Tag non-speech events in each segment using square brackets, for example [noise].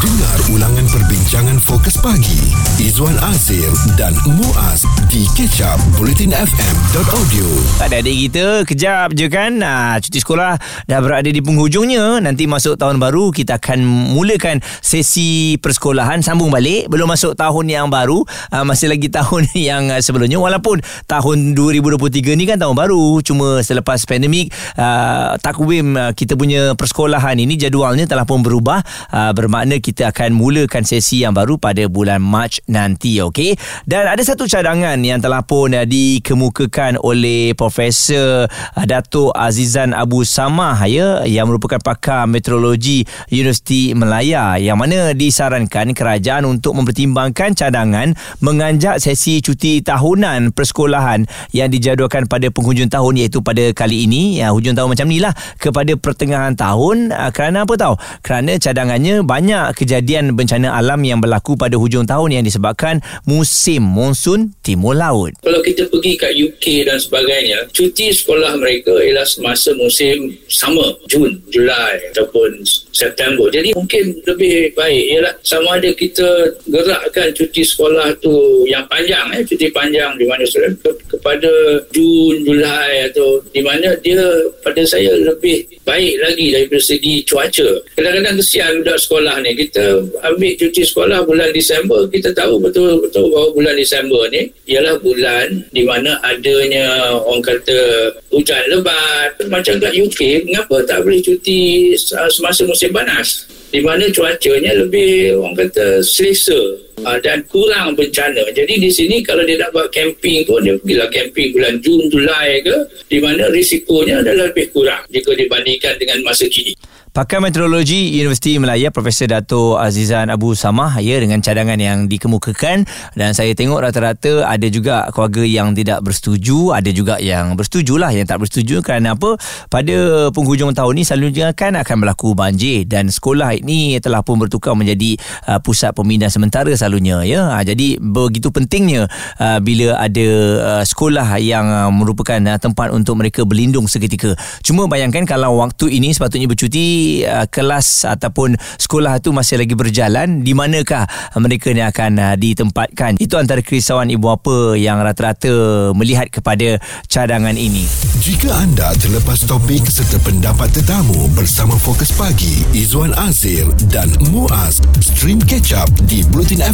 Dengar ulangan perbincangan fokus pagi. Izwan Azir dan Muaz di kecap bulletinfm.audio Adik-adik kita kejap je kan? Ah, Cuti sekolah dah berada di penghujungnya. Nanti masuk tahun baru kita akan mulakan sesi persekolahan. Sambung balik Belum masuk tahun yang baru ah, Masih lagi tahun [laughs] yang sebelumnya. Walaupun tahun 2023 ni kan tahun baru Cuma selepas pandemik ah, takwim ah, kita punya persekolahan ini Jadualnya telah pun berubah. Ah, Bermakna kita akan mulakan sesi yang baru pada bulan Mac nanti okey? Dan ada satu cadangan yang telah pun uh, dikemukakan oleh Profesor uh, Dato Azizan Abu Samah ya yang merupakan pakar meteorologi Universiti Melaya yang mana disarankan kerajaan untuk mempertimbangkan cadangan menganjak sesi cuti tahunan persekolahan yang dijadualkan pada penghujung tahun iaitu pada kali ini. Ya hujung tahun macam ni lah kepada pertengahan tahun. Uh, kerana apa tahu kerana cadangannya banyak kejadian bencana alam yang berlaku pada hujung tahun yang disebabkan musim monsun timur laut. Kalau kita pergi kat UK dan sebagainya, cuti sekolah mereka ialah semasa musim sama, Jun, Julai ataupun September. Jadi mungkin lebih baik ialah sama ada kita gerakkan cuti sekolah tu yang panjang eh, cuti panjang di mana ke, kepada Jun, Julai atau di mana dia pada saya lebih baik lagi daripada segi cuaca. Kadang-kadang kesian budak sekolah ni. Kita ambil cuti sekolah bulan Disember, kita tahu betul-betul bahawa bulan Disember ni ialah bulan di mana adanya orang kata hujan lebat. Macam kat UK, mengapa tak boleh cuti semasa musim panas? Di mana cuacanya lebih orang kata selesa uh, dan kurang bencana. Jadi di sini kalau dia nak buat camping pun dia pergilah camping bulan Jun, Julai ke di mana risikonya adalah lebih kurang jika dibandingkan dengan masa kini. Pakar Meteorologi Universiti Melaya Profesor Dato Azizan Abu Samah ya dengan cadangan yang dikemukakan dan saya tengok rata-rata ada juga keluarga yang tidak bersetuju, ada juga yang bersetuju lah yang tak bersetuju kerana apa? Pada penghujung tahun ni selalunya kan akan berlaku banjir dan sekolah ini telah pun bertukar menjadi uh, pusat pemindahan sementara selalunya ya. Ha, jadi begitu pentingnya uh, bila ada uh, sekolah yang uh, merupakan uh, tempat untuk mereka berlindung seketika. Cuma bayangkan kalau waktu ini sepatutnya bercuti uh, kelas ataupun sekolah itu masih lagi berjalan di manakah mereka ni akan uh, ditempatkan itu antara kerisauan ibu bapa yang rata-rata melihat kepada cadangan ini jika anda terlepas topik serta pendapat tetamu bersama Fokus Pagi Izwan Azir dan Muaz stream catch up di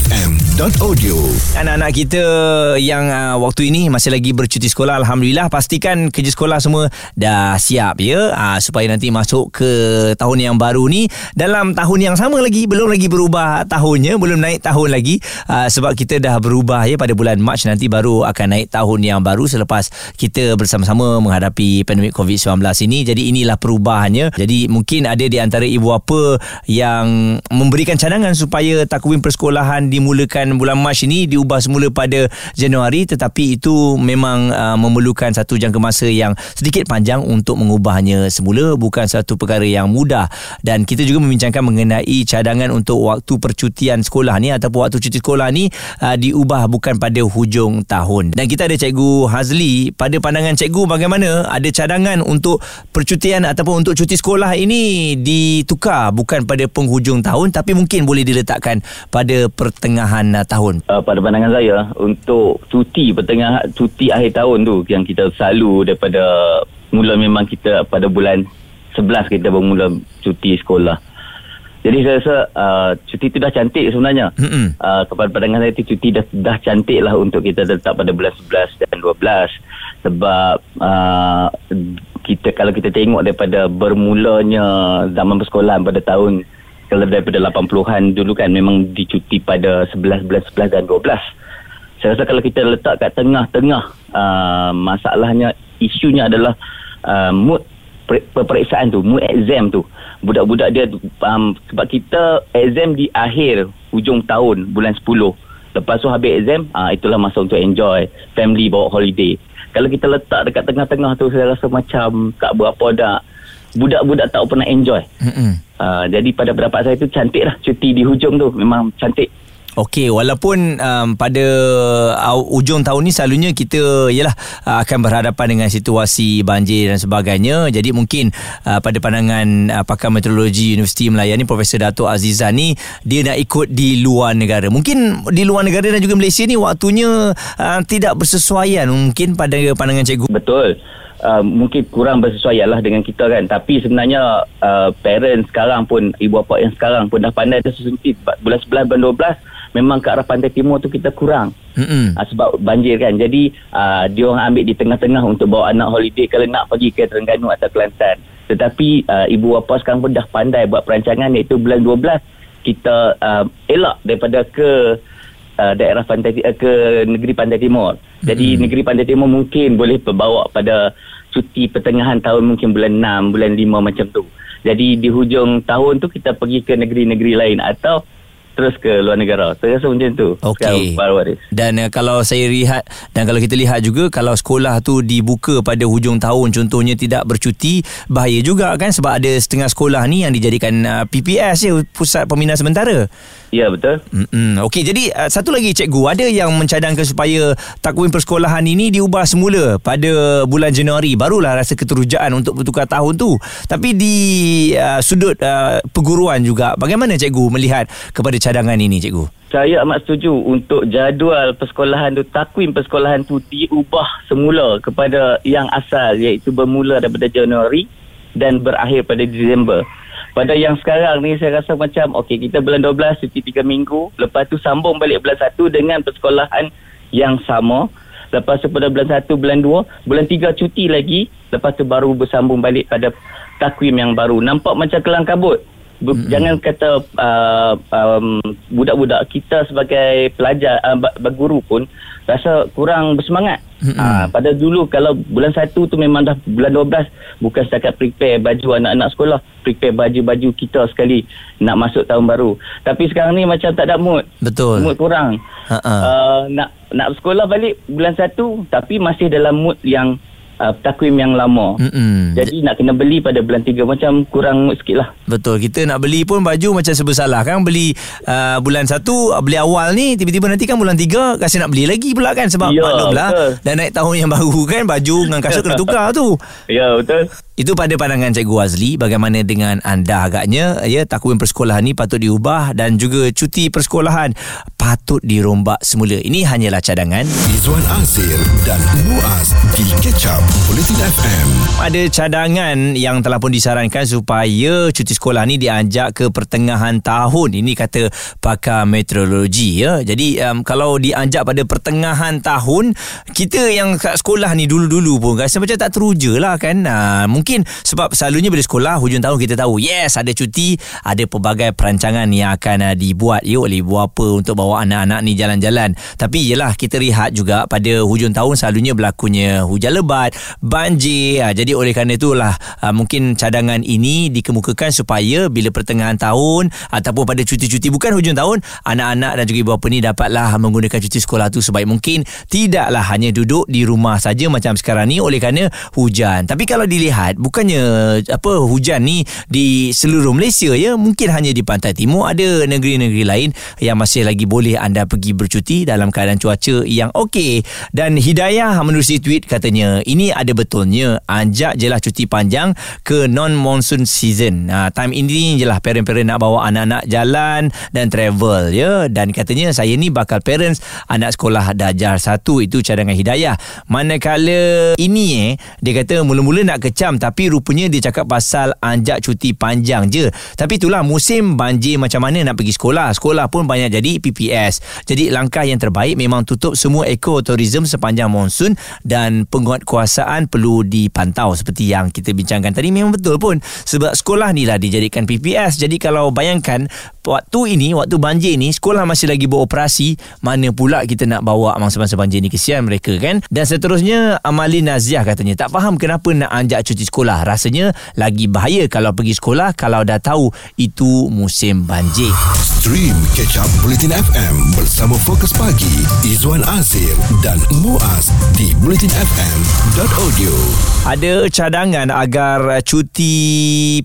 blutinfm.audio anak-anak kita yang uh, waktu ini masih lagi bercuti sekolah Alhamdulillah pastikan kerja sekolah semua dah siap ya. Uh, supaya nanti masuk ke tahun yang baru ni. Dalam tahun yang sama lagi belum lagi berubah tahunnya belum naik tahun lagi. Uh, sebab kita dah berubah ya pada bulan Mac nanti baru akan naik tahun yang baru selepas kita bersama-sama menghadapi pandemik COVID-19 ini. Jadi inilah perubahannya. Jadi mungkin ada di antara ibu bapa yang memberikan cadangan supaya takwim persekolahan dimulakan bulan Mac ini diubah semula pada Januari tetapi itu memang uh, memerlukan satu jangka masa yang sedikit panjang untuk mengubahnya semula. Bukan satu perkara yang mudah. Dan kita juga membincangkan mengenai cadangan untuk waktu percutian sekolah ni ataupun waktu cuti sekolah ni uh, diubah bukan pada hujung tahun. Dan kita ada cikgu Hazli. Pada pandangan cikgu bagaimana ada cadangan untuk percutian ataupun untuk cuti sekolah ini ditukar? Bukan pada penghujung tahun tapi mungkin boleh diletakkan pada pertengahan uh, tahun uh, pada pandangan saya untuk cuti pertengahan cuti akhir tahun tu yang kita selalu daripada mula memang kita pada bulan 11 kita bermula cuti sekolah. Jadi saya rasa uh, cuti itu dah cantik sebenarnya. Mm-hmm. Uh, kepada pandangan saya cuti dah, dah cantik lah untuk kita tetap pada bulan 11 dan 12. Sebab uh, kita kalau kita tengok daripada bermulanya zaman persekolahan pada tahun kalau daripada 80-an dulu kan memang dicuti pada 11, 11, 11 dan 12. Saya rasa kalau kita letak kat tengah-tengah uh, masalahnya isunya adalah uh, mood peperiksaan tu mu exam tu. Budak-budak dia um, sebab kita exam di akhir hujung tahun bulan 10 lepas tu habis exam uh, itulah masa untuk enjoy. Family bawa holiday. Kalau kita letak dekat tengah-tengah tu saya rasa macam tak berapa dah. Budak-budak tak pernah enjoy. Mm-hmm. Uh, jadi pada pendapat saya tu cantik lah cuti di hujung tu memang cantik Okey, walaupun um, pada uh, ujung tahun ni selalunya kita yalah uh, akan berhadapan dengan situasi banjir dan sebagainya. Jadi mungkin uh, pada pandangan uh, pakar meteorologi Universiti Melayu ni Profesor Dato Azizan ni dia nak ikut di luar negara. Mungkin di luar negara dan juga Malaysia ni waktunya uh, tidak bersesuaian mungkin pada pandangan cikgu. Betul. Uh, mungkin kurang bersesuaian lah dengan kita kan tapi sebenarnya uh, parents sekarang pun ibu bapa yang sekarang pun dah pandai dah sesunti bulan 11 bulan 12 memang ke arah pantai timur tu kita kurang. Mm-hmm. Uh, sebab banjir kan. Jadi uh, dia orang ambil di tengah-tengah untuk bawa anak holiday kalau nak pergi ke Terengganu atau Kelantan. Tetapi uh, ibu bapa sekarang pun dah pandai buat perancangan iaitu bulan 12 kita uh, elak daripada ke uh, daerah pantai uh, ke negeri pantai timur. Jadi mm-hmm. negeri pantai timur mungkin boleh berbawa pada cuti pertengahan tahun mungkin bulan 6, bulan 5 macam tu. Jadi di hujung tahun tu kita pergi ke negeri-negeri lain atau terus ke luar negara. Saya rasa macam tu. Okey. Dan uh, kalau saya lihat dan kalau kita lihat juga kalau sekolah tu dibuka pada hujung tahun contohnya tidak bercuti bahaya juga kan sebab ada setengah sekolah ni yang dijadikan uh, PPS ya pusat pembinaan sementara. Ya betul. Mm-mm. Okey jadi uh, satu lagi cikgu ada yang mencadangkan supaya takwim persekolahan ini diubah semula pada bulan Januari barulah rasa keterujaan untuk bertukar tahun tu. Tapi di uh, sudut uh, perguruan juga bagaimana cikgu melihat kepada cadangan ini cikgu? Saya amat setuju untuk jadual persekolahan tu takwim persekolahan tu diubah semula kepada yang asal iaitu bermula daripada Januari dan berakhir pada Disember. Pada yang sekarang ni saya rasa macam okey kita bulan 12 cuti 3 minggu lepas tu sambung balik bulan 1 dengan persekolahan yang sama lepas tu pada bulan 1 bulan 2 bulan 3 cuti lagi lepas tu baru bersambung balik pada takwim yang baru nampak macam kelang kabut mm-hmm. jangan kata uh, um, budak-budak kita sebagai pelajar uh, guru pun rasa kurang bersemangat. Mm-hmm. Uh, pada dulu kalau bulan 1 tu memang dah bulan 12 bukan setakat prepare baju anak-anak sekolah, prepare baju-baju kita sekali nak masuk tahun baru. Tapi sekarang ni macam tak ada mood. Betul. Mood kurang. Uh, nak nak sekolah balik bulan 1 tapi masih dalam mood yang uh, takwim yang lama. Mm-mm. Jadi nak kena beli pada bulan 3 macam kurang sikit lah. Betul. Kita nak beli pun baju macam sebesalah kan. Beli uh, bulan 1, beli awal ni. Tiba-tiba nanti kan bulan 3 kasi nak beli lagi pula kan. Sebab ya, maklumlah. Dan naik tahun yang baru kan. Baju dengan kasut kena tukar tu. [laughs] Ya betul. Itu pada pandangan Cikgu Azli bagaimana dengan anda agaknya ya takwim persekolahan ni patut diubah dan juga cuti persekolahan patut dirombak semula. Ini hanyalah cadangan. Izwan Azir dan Muaz di Ketchup FM. Ada cadangan yang telah pun disarankan supaya cuti sekolah ni dianjak ke pertengahan tahun. Ini kata pakar meteorologi ya. Jadi um, kalau dianjak pada pertengahan tahun kita yang kat sekolah ni dulu-dulu pun rasa macam tak teruja lah kan. Uh, mungkin sebab selalunya bila sekolah hujung tahun kita tahu yes ada cuti ada pelbagai perancangan yang akan uh, dibuat ya oleh ibu apa untuk bawa anak-anak ni jalan-jalan tapi yelah kita lihat juga pada hujung tahun selalunya berlakunya hujan lebat banjir. Uh, jadi oleh kerana itulah uh, mungkin cadangan ini dikemukakan supaya bila pertengahan tahun ataupun pada cuti-cuti bukan hujung tahun anak-anak dan juga ibu apa ni dapatlah menggunakan cuti sekolah tu sebaik mungkin. Tidaklah hanya duduk di rumah saja macam sekarang ni oleh kerana hujan. Tapi kalau dilihat bukannya apa hujan ni di seluruh Malaysia ya mungkin hanya di pantai timur. Ada negeri-negeri lain yang masih lagi boleh anda pergi bercuti dalam keadaan cuaca yang okey. Dan Hidayah menerusi tweet katanya ini ada betulnya anjak jelah cuti panjang ke non monsoon season ha, time ini jelah parent-parent nak bawa anak-anak jalan dan travel ya dan katanya saya ni bakal parents anak sekolah darjah satu itu cadangan Hidayah manakala ini eh dia kata mula-mula nak kecam tapi rupanya dia cakap pasal anjak cuti panjang je. Tapi itulah musim banjir macam mana nak pergi sekolah. Sekolah pun banyak jadi PPS. Jadi langkah yang terbaik memang tutup semua ekoturism sepanjang monsun dan penguatkuasaan perlu dipantau seperti yang kita bincangkan tadi memang betul pun. Sebab sekolah ni lah dijadikan PPS. Jadi kalau bayangkan waktu ini, waktu banjir ni sekolah masih lagi beroperasi, mana pula kita nak bawa mangsa-mangsa banjir ni kesian mereka kan. Dan seterusnya Amalin Naziah katanya tak faham kenapa nak anjak cuti sekolah. Rasanya lagi bahaya kalau pergi sekolah kalau dah tahu itu musim banjir. Stream Catch Up Bulletin FM bersama Fokus Pagi Izwan Azir dan Muaz di bulletinfm.audio. Ada cadangan agar cuti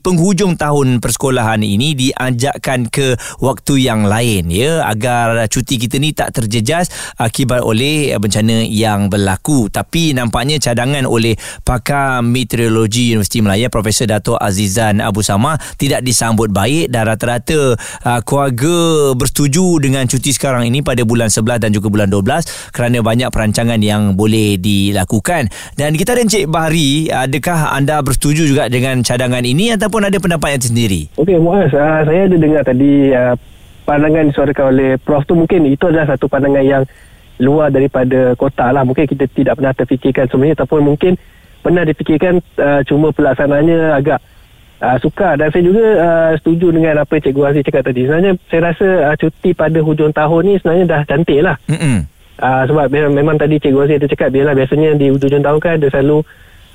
penghujung tahun persekolahan ini dianjakkan ke waktu yang lain ya. Agar cuti kita ni tak terjejas akibat oleh bencana yang berlaku. Tapi nampaknya cadangan oleh pakar meteorologi Universiti Melaya Profesor Dato Azizan Abu Samah tidak disambut baik dan rata-rata uh, keluarga bersetuju dengan cuti sekarang ini pada bulan 11 dan juga bulan 12 kerana banyak perancangan yang boleh dilakukan. Dan kita ada Encik Bahari adakah anda bersetuju juga dengan cadangan ini ataupun ada pendapat yang sendiri Okey Muaz uh, saya ada dengar tadi uh, pandangan disuarakan oleh Prof tu mungkin itu adalah satu pandangan yang luar daripada kotak lah. Mungkin kita tidak pernah terfikirkan sebenarnya ataupun mungkin pernah difikirkan uh, cuma pelaksanaannya agak uh, sukar. Dan saya juga uh, setuju dengan apa Cikgu Aziz cakap tadi. Sebenarnya saya rasa uh, cuti pada hujung tahun ni sebenarnya dah cantik lah. Uh, sebab memang, memang tadi Cikgu Aziz ada cakap biarlah biasanya di hujung tahun kan ada selalu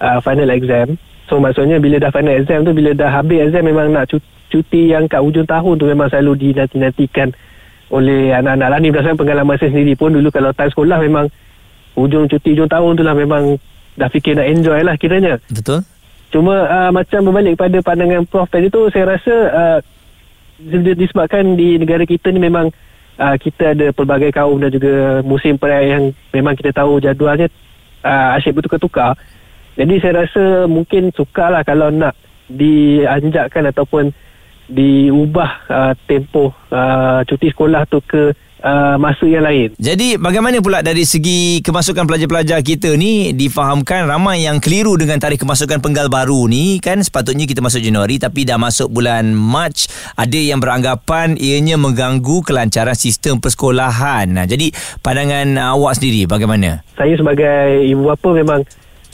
uh, final exam. So maksudnya bila dah final exam tu bila dah habis exam memang nak cuti, cuti yang kat hujung tahun tu memang selalu dinanti-nantikan oleh anak-anak. Lah ni berdasarkan pengalaman saya sendiri pun dulu kalau time sekolah memang hujung cuti hujung tahun tu lah memang dah fikir nak enjoy lah kiranya. Betul. Cuma uh, macam berbalik pada pandangan Prof tadi tu saya rasa uh, disebabkan di negara kita ni memang uh, kita ada pelbagai kaum dan juga musim perayaan yang memang kita tahu jadualnya uh, asyik bertukar-tukar. Jadi saya rasa mungkin sukarlah kalau nak dianjakkan ataupun diubah uh, tempoh uh, cuti sekolah tu ke uh, masa yang lain. Jadi bagaimana pula dari segi kemasukan pelajar-pelajar kita ni difahamkan ramai yang keliru dengan tarikh kemasukan penggal baru ni kan sepatutnya kita masuk Januari tapi dah masuk bulan Mac ada yang beranggapan ianya mengganggu kelancaran sistem persekolahan. Nah, jadi pandangan awak sendiri bagaimana? Saya sebagai ibu bapa memang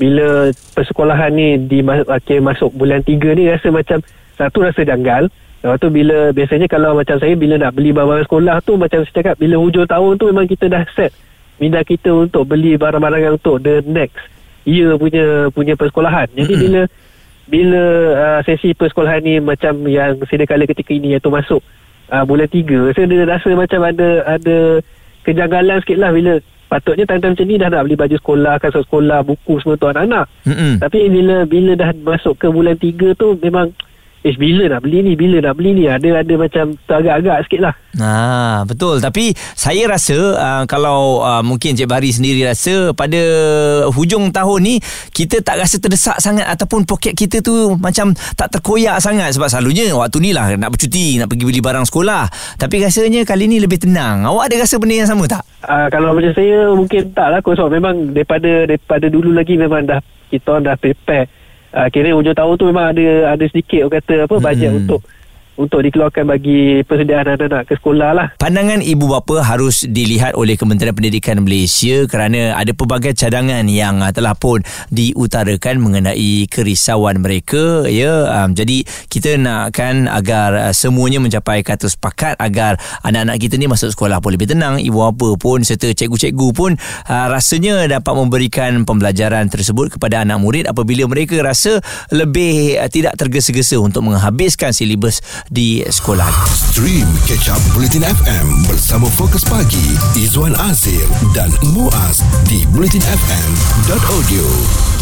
bila persekolahan ni di akhir masuk bulan 3 ni rasa macam satu rasa janggal Lepas tu bila biasanya kalau macam saya bila nak beli barang-barang sekolah tu macam saya cakap bila hujung tahun tu memang kita dah set minda kita untuk beli barang-barang untuk the next year punya punya persekolahan. Jadi bila bila uh, sesi persekolahan ni macam yang sedia kala ketika ini iaitu masuk uh, bulan 3 saya rasa macam ada ada kejanggalan sikit lah bila patutnya time-time macam ni dah nak beli baju sekolah, kasut sekolah, buku semua tu anak-anak. Mm-mm. Tapi bila bila dah masuk ke bulan 3 tu memang Eh bila nak beli ni? Bila nak beli ni? Ada ada macam Teragak-agak sikit lah. Ha, betul. Tapi saya rasa uh, kalau uh, mungkin Cik Bahari sendiri rasa pada hujung tahun ni kita tak rasa terdesak sangat ataupun poket kita tu macam tak terkoyak sangat. Sebab selalunya waktu ni lah nak bercuti nak pergi beli barang sekolah. Tapi rasanya kali ni lebih tenang. Awak ada rasa benda yang sama tak? uh, Kalau macam saya Mungkin tak lah Sebab memang daripada Daripada dulu lagi Memang dah Kita dah prepare uh, Kira hujung tahun tu Memang ada Ada sedikit orang kata Apa Bajet Hmm. untuk untuk dikeluarkan bagi persediaan anak-anak ke sekolah lah. Pandangan ibu bapa harus dilihat oleh Kementerian Pendidikan Malaysia kerana ada pelbagai cadangan yang uh, telah pun diutarakan mengenai kerisauan mereka ya um, jadi kita nakkan agar uh, semuanya mencapai kata sepakat agar anak-anak kita ni masuk sekolah pun lebih tenang ibu bapa pun serta cikgu-cikgu pun uh, rasanya dapat memberikan pembelajaran tersebut kepada anak murid apabila mereka rasa lebih uh, tidak tergesa-gesa untuk menghabiskan silibus di sekolah. Stream Catch Up Bulletin FM bersama Fokus Pagi Izwan Azir dan Muaz di bulletinfm.audio.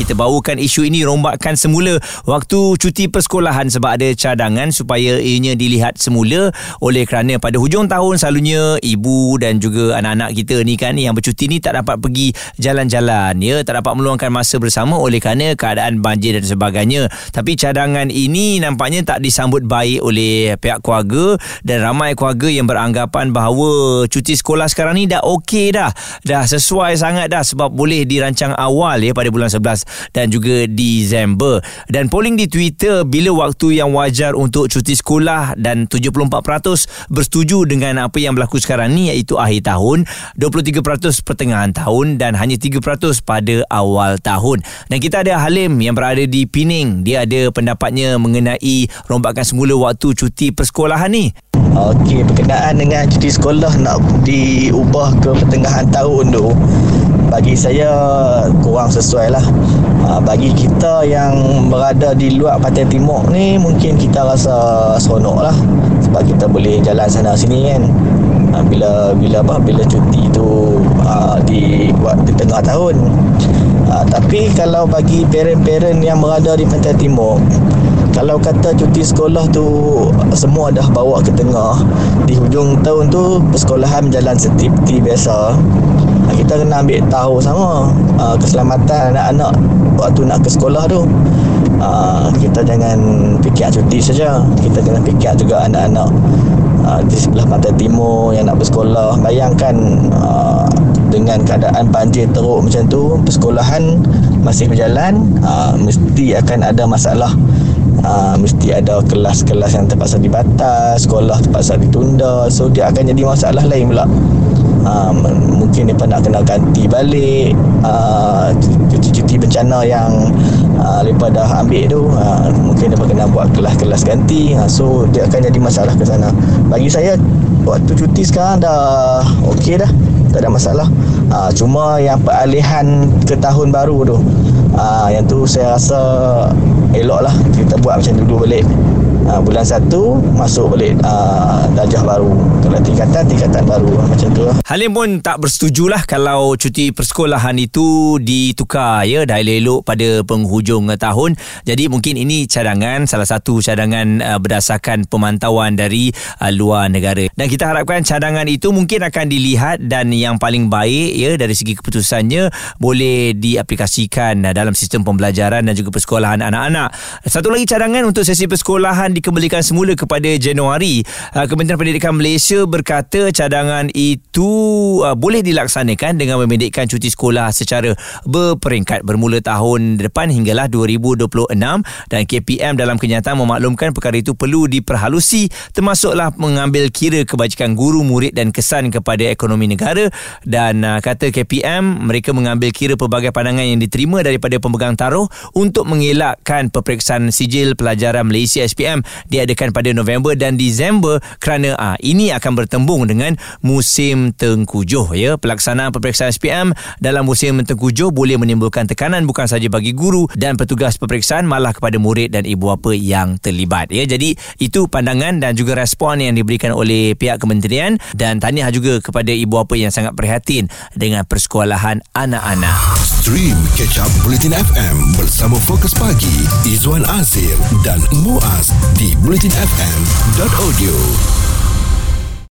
kita bawakan isu ini rombakan semula waktu cuti persekolahan sebab ada cadangan supaya ianya dilihat semula. Oleh kerana pada hujung tahun selalunya ibu dan juga anak-anak kita ni kan yang bercuti ni tak dapat pergi jalan-jalan. Ya tak dapat meluangkan masa bersama oleh kerana keadaan banjir dan sebagainya. Tapi cadangan ini nampaknya tak disambut baik oleh pihak keluarga dan ramai keluarga yang beranggapan bahawa cuti sekolah sekarang ni dah okey dah. Dah sesuai sangat dah sebab boleh dirancang awal ya pada bulan 11 dan juga Disember. Dan polling di Twitter bila waktu yang wajar untuk cuti sekolah dan 74% bersetuju dengan apa yang berlaku sekarang ni iaitu akhir tahun 23% pertengahan tahun dan hanya 3% pada awal tahun. Dan kita ada Halim yang berada di Pining dia ada pendapatnya mengenai rombakan semula waktu cuti persekolahan ni? Okey, berkenaan dengan cuti sekolah nak diubah ke pertengahan tahun tu bagi saya kurang sesuai lah. Ha, bagi kita yang berada di luar pantai timur ni mungkin kita rasa seronok lah. Sebab kita boleh jalan sana sini kan. Ha, bila bila apa bila cuti tu ha, dibuat di tengah tahun. Tapi kalau bagi parent-parent yang berada di pantai timur kalau kata cuti sekolah tu semua dah bawa ke tengah. Di hujung tahun tu persekolahan berjalan seperti biasa. Kita kena ambil tahu sama uh, keselamatan anak-anak waktu nak ke sekolah tu. Uh, kita jangan fikir cuti saja. Kita kena fikir juga anak-anak uh, di sebelah pantai timur yang nak bersekolah. Bayangkan uh, dengan keadaan banjir teruk macam tu persekolahan masih berjalan uh, mesti akan ada masalah Uh, mesti ada kelas-kelas yang terpaksa dibatas sekolah terpaksa ditunda. So dia akan jadi masalah lain pula. Uh, mungkin mereka nak kena ganti balik. Uh, cuti-cuti bencana yang uh, mereka dah ambil tu uh, mungkin mereka kena buat kelas-kelas ganti. Uh, so dia akan jadi masalah ke sana. Bagi saya waktu cuti sekarang dah okey dah. Tak ada masalah. Uh, cuma yang peralihan ke tahun baru tu uh, yang tu saya rasa elok lah kita buat macam dulu balik uh, bulan satu masuk balik uh, darjah baru kalau tingkatan tingkatan baru macam tu Halim pun tak bersetuju lah kalau cuti persekolahan itu ditukar ya dah elok pada penghujung tahun. Jadi mungkin ini cadangan salah satu cadangan uh, berdasarkan pemantauan dari uh, luar negara. Dan kita harapkan cadangan itu mungkin akan dilihat dan yang paling baik ya dari segi keputusannya boleh diaplikasikan uh, dalam sistem pembelajaran dan juga persekolahan anak-anak. Satu lagi cadangan untuk sesi persekolahan dikembalikan semula kepada Januari. Uh, Kementerian Pendidikan Malaysia berkata cadangan itu uh, boleh dilaksanakan dengan memendekkan cuti sekolah secara berperingkat bermula tahun depan hinggalah 2026 dan KPM dalam kenyataan memaklumkan perkara itu perlu diperhalusi termasuklah mengambil kira kebajikan guru, murid dan kesan kepada ekonomi negara. Dan uh, kata KPM mereka mengambil kira pelbagai pandangan yang diterima daripada pemegang taruh untuk mengelakkan peperiksaan sijil pelajaran Malaysia SPM diadakan pada November dan Disember kerana uh, ini akan bertembung dengan musim tengkujuh ya. Pelaksanaan peperiksaan SPM dalam musim tengkujuh boleh menimbulkan tekanan bukan sahaja bagi guru dan petugas peperiksaan malah kepada murid dan ibu bapa yang terlibat ya. Jadi itu pandangan dan juga respon yang diberikan oleh pihak kementerian dan tahniah juga kepada ibu bapa yang sangat prihatin dengan persekolahan anak-anak. Stream Catch Up Bulletin FM bersama Fokus Pagi Izwan Azir dan Muaz di bulletinfm.audio.